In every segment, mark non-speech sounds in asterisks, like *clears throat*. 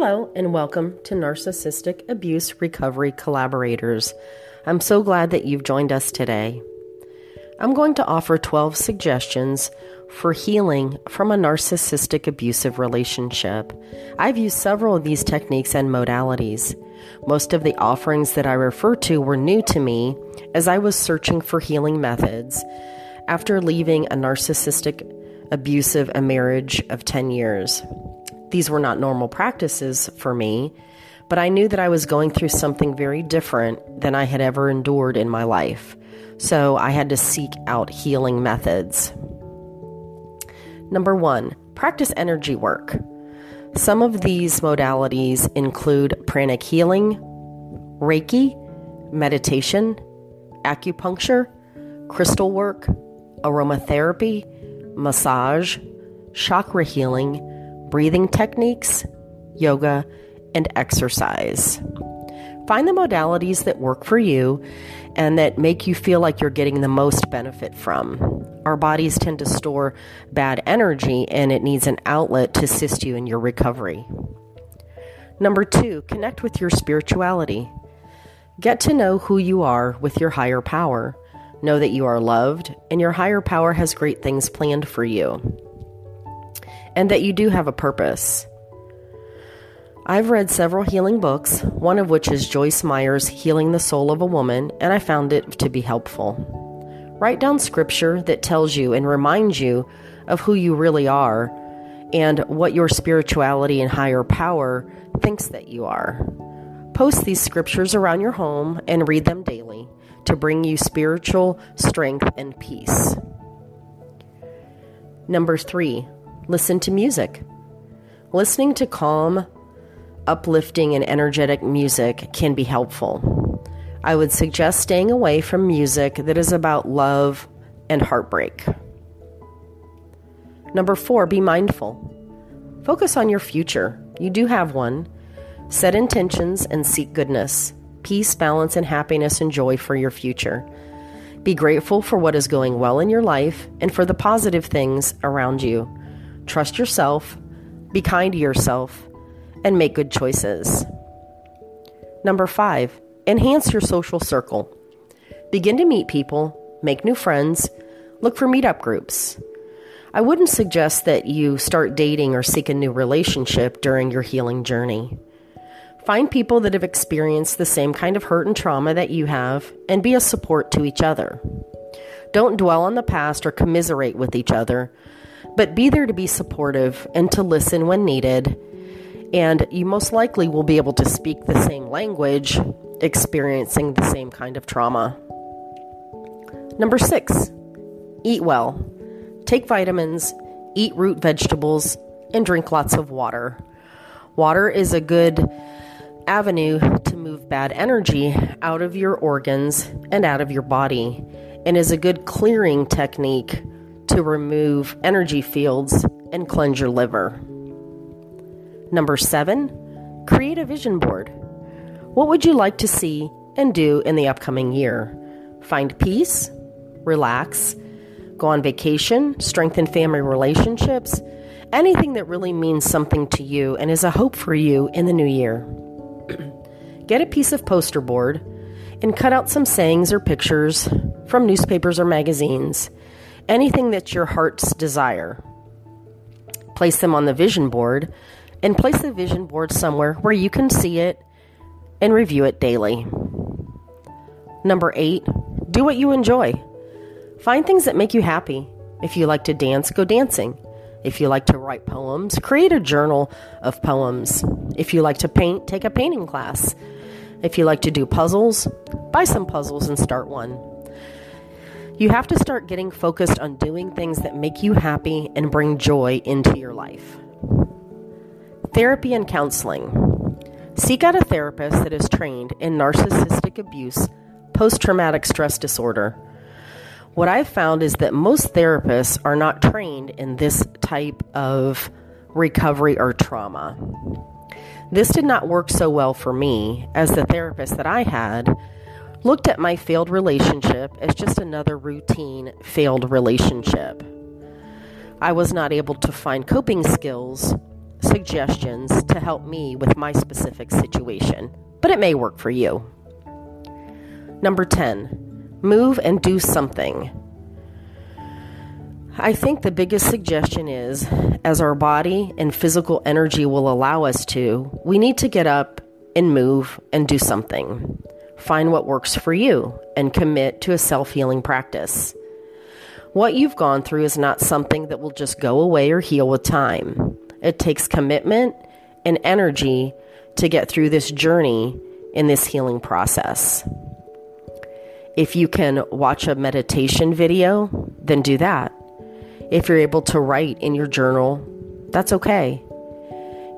Hello, and welcome to Narcissistic Abuse Recovery Collaborators. I'm so glad that you've joined us today. I'm going to offer 12 suggestions for healing from a narcissistic abusive relationship. I've used several of these techniques and modalities. Most of the offerings that I refer to were new to me as I was searching for healing methods after leaving a narcissistic abusive a marriage of 10 years. These were not normal practices for me, but I knew that I was going through something very different than I had ever endured in my life. So I had to seek out healing methods. Number one, practice energy work. Some of these modalities include pranic healing, Reiki, meditation, acupuncture, crystal work, aromatherapy, massage, chakra healing, breathing techniques, yoga, and exercise. Find the modalities that work for you and that make you feel like you're getting the most benefit from. Our bodies tend to store bad energy and it needs an outlet to assist you in your recovery. Number two, connect with your spirituality. Get to know who you are with your higher power. Know that you are loved and your higher power has great things planned for you. And that you do have a purpose. I've read several healing books, one of which is Joyce Meyer's Healing the Soul of a Woman, and I found it to be helpful. Write down scripture that tells you and reminds you of who you really are and what your spirituality and higher power thinks that you are. Post these scriptures around your home and read them daily to bring you spiritual strength and peace. Number three, listen to music. Listening to calm, uplifting and energetic music can be helpful. I would suggest staying away from music that is about love and heartbreak. Number four, be mindful. Focus on your future. You do have one. Set intentions and seek goodness, peace, balance, and happiness and joy for your future. Be grateful for what is going well in your life and for the positive things around you. Trust yourself, be kind to yourself, and make good choices. Number five, enhance your social circle. Begin to meet people, make new friends, look for meetup groups. I wouldn't suggest that you start dating or seek a new relationship during your healing journey. Find people that have experienced the same kind of hurt and trauma that you have and be a support to each other. Don't dwell on the past or commiserate with each other, but be there to be supportive and to listen when needed and you most likely will be able to speak the same language, experiencing the same kind of trauma. Number six, eat well. Take vitamins, eat root vegetables, and drink lots of water. Water is a good avenue to move bad energy out of your organs and out of your body, and is a good clearing technique to remove energy fields and cleanse your liver. Number seven, create a vision board. What would you like to see and do in the upcoming year? Find peace, relax, go on vacation, strengthen family relationships, anything that really means something to you and is a hope for you in the new year. *clears throat* Get a piece of poster board and cut out some sayings or pictures from newspapers or magazines, anything that's your heart's desire. Place them on the vision board and place the vision board somewhere where you can see it and review it daily. Number eight, do what you enjoy. Find things that make you happy. If you like to dance, go dancing. If you like to write poems, create a journal of poems. If you like to paint, take a painting class. If you like to do puzzles, buy some puzzles and start one. You have to start getting focused on doing things that make you happy and bring joy into your life. Therapy and counseling. Seek out a therapist that is trained in narcissistic abuse, post traumatic stress disorder. What I've found is that most therapists are not trained in this type of recovery or trauma. This did not work so well for me as the therapist that I had looked at my failed relationship as just another routine failed relationship. I was not able to find coping skills suggestions to help me with my specific situation, but it may work for you. Number 10, move and do something. I think the biggest suggestion is as our body and physical energy will allow us to, we need to get up and move and do something. Find what works for you and commit to a self healing practice. What you've gone through is not something that will just go away or heal with time. It takes commitment and energy to get through this journey in this healing process. If you can watch a meditation video, then do that. If you're able to write in your journal, that's okay.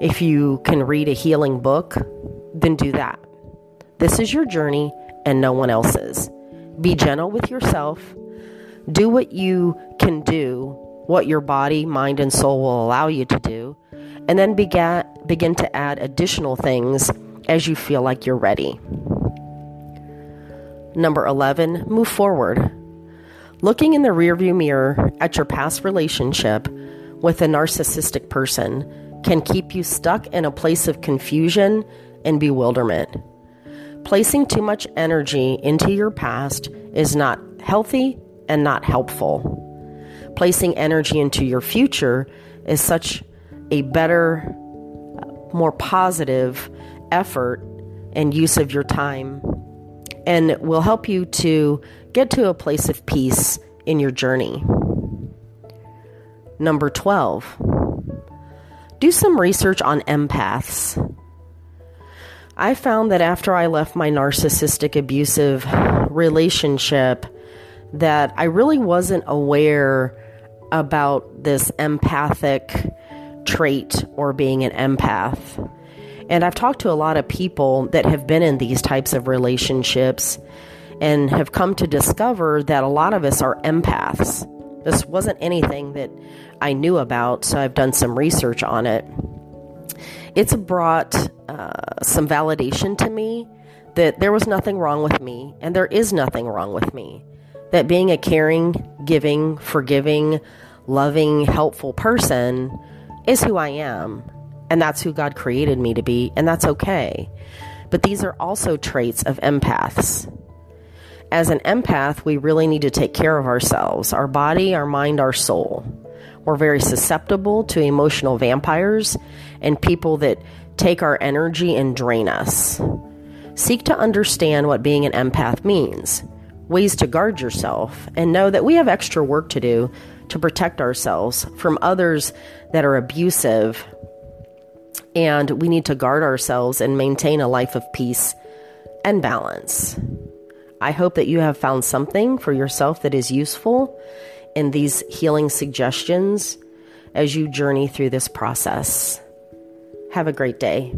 If you can read a healing book, then do that. This is your journey and no one else's. Be gentle with yourself. Do what you can do, what your body, mind, and soul will allow you to do, and then begin, begin to add additional things as you feel like you're ready. Number 11, move forward. Looking in the rearview mirror at your past relationship with a narcissistic person can keep you stuck in a place of confusion and bewilderment. Placing too much energy into your past is not healthy and not helpful. Placing energy into your future is such a better, more positive effort and use of your time and will help you to get to a place of peace in your journey. Number 12, do some research on empaths. I found that after I left my narcissistic abusive relationship that I really wasn't aware about this empathic trait or being an empath. And I've talked to a lot of people that have been in these types of relationships and have come to discover that a lot of us are empaths. This wasn't anything that I knew about, so I've done some research on it. It's brought uh, some validation to me that there was nothing wrong with me, and there is nothing wrong with me. That being a caring, giving, forgiving, loving, helpful person is who I am and that's who God created me to be, and that's okay. But these are also traits of empaths. As an empath, we really need to take care of ourselves our body, our mind, our soul. We're very susceptible to emotional vampires and people that take our energy and drain us. Seek to understand what being an empath means, ways to guard yourself, and know that we have extra work to do to protect ourselves from others that are abusive and we need to guard ourselves and maintain a life of peace and balance. I hope that you have found something for yourself that is useful in these healing suggestions as you journey through this process. Have a great day.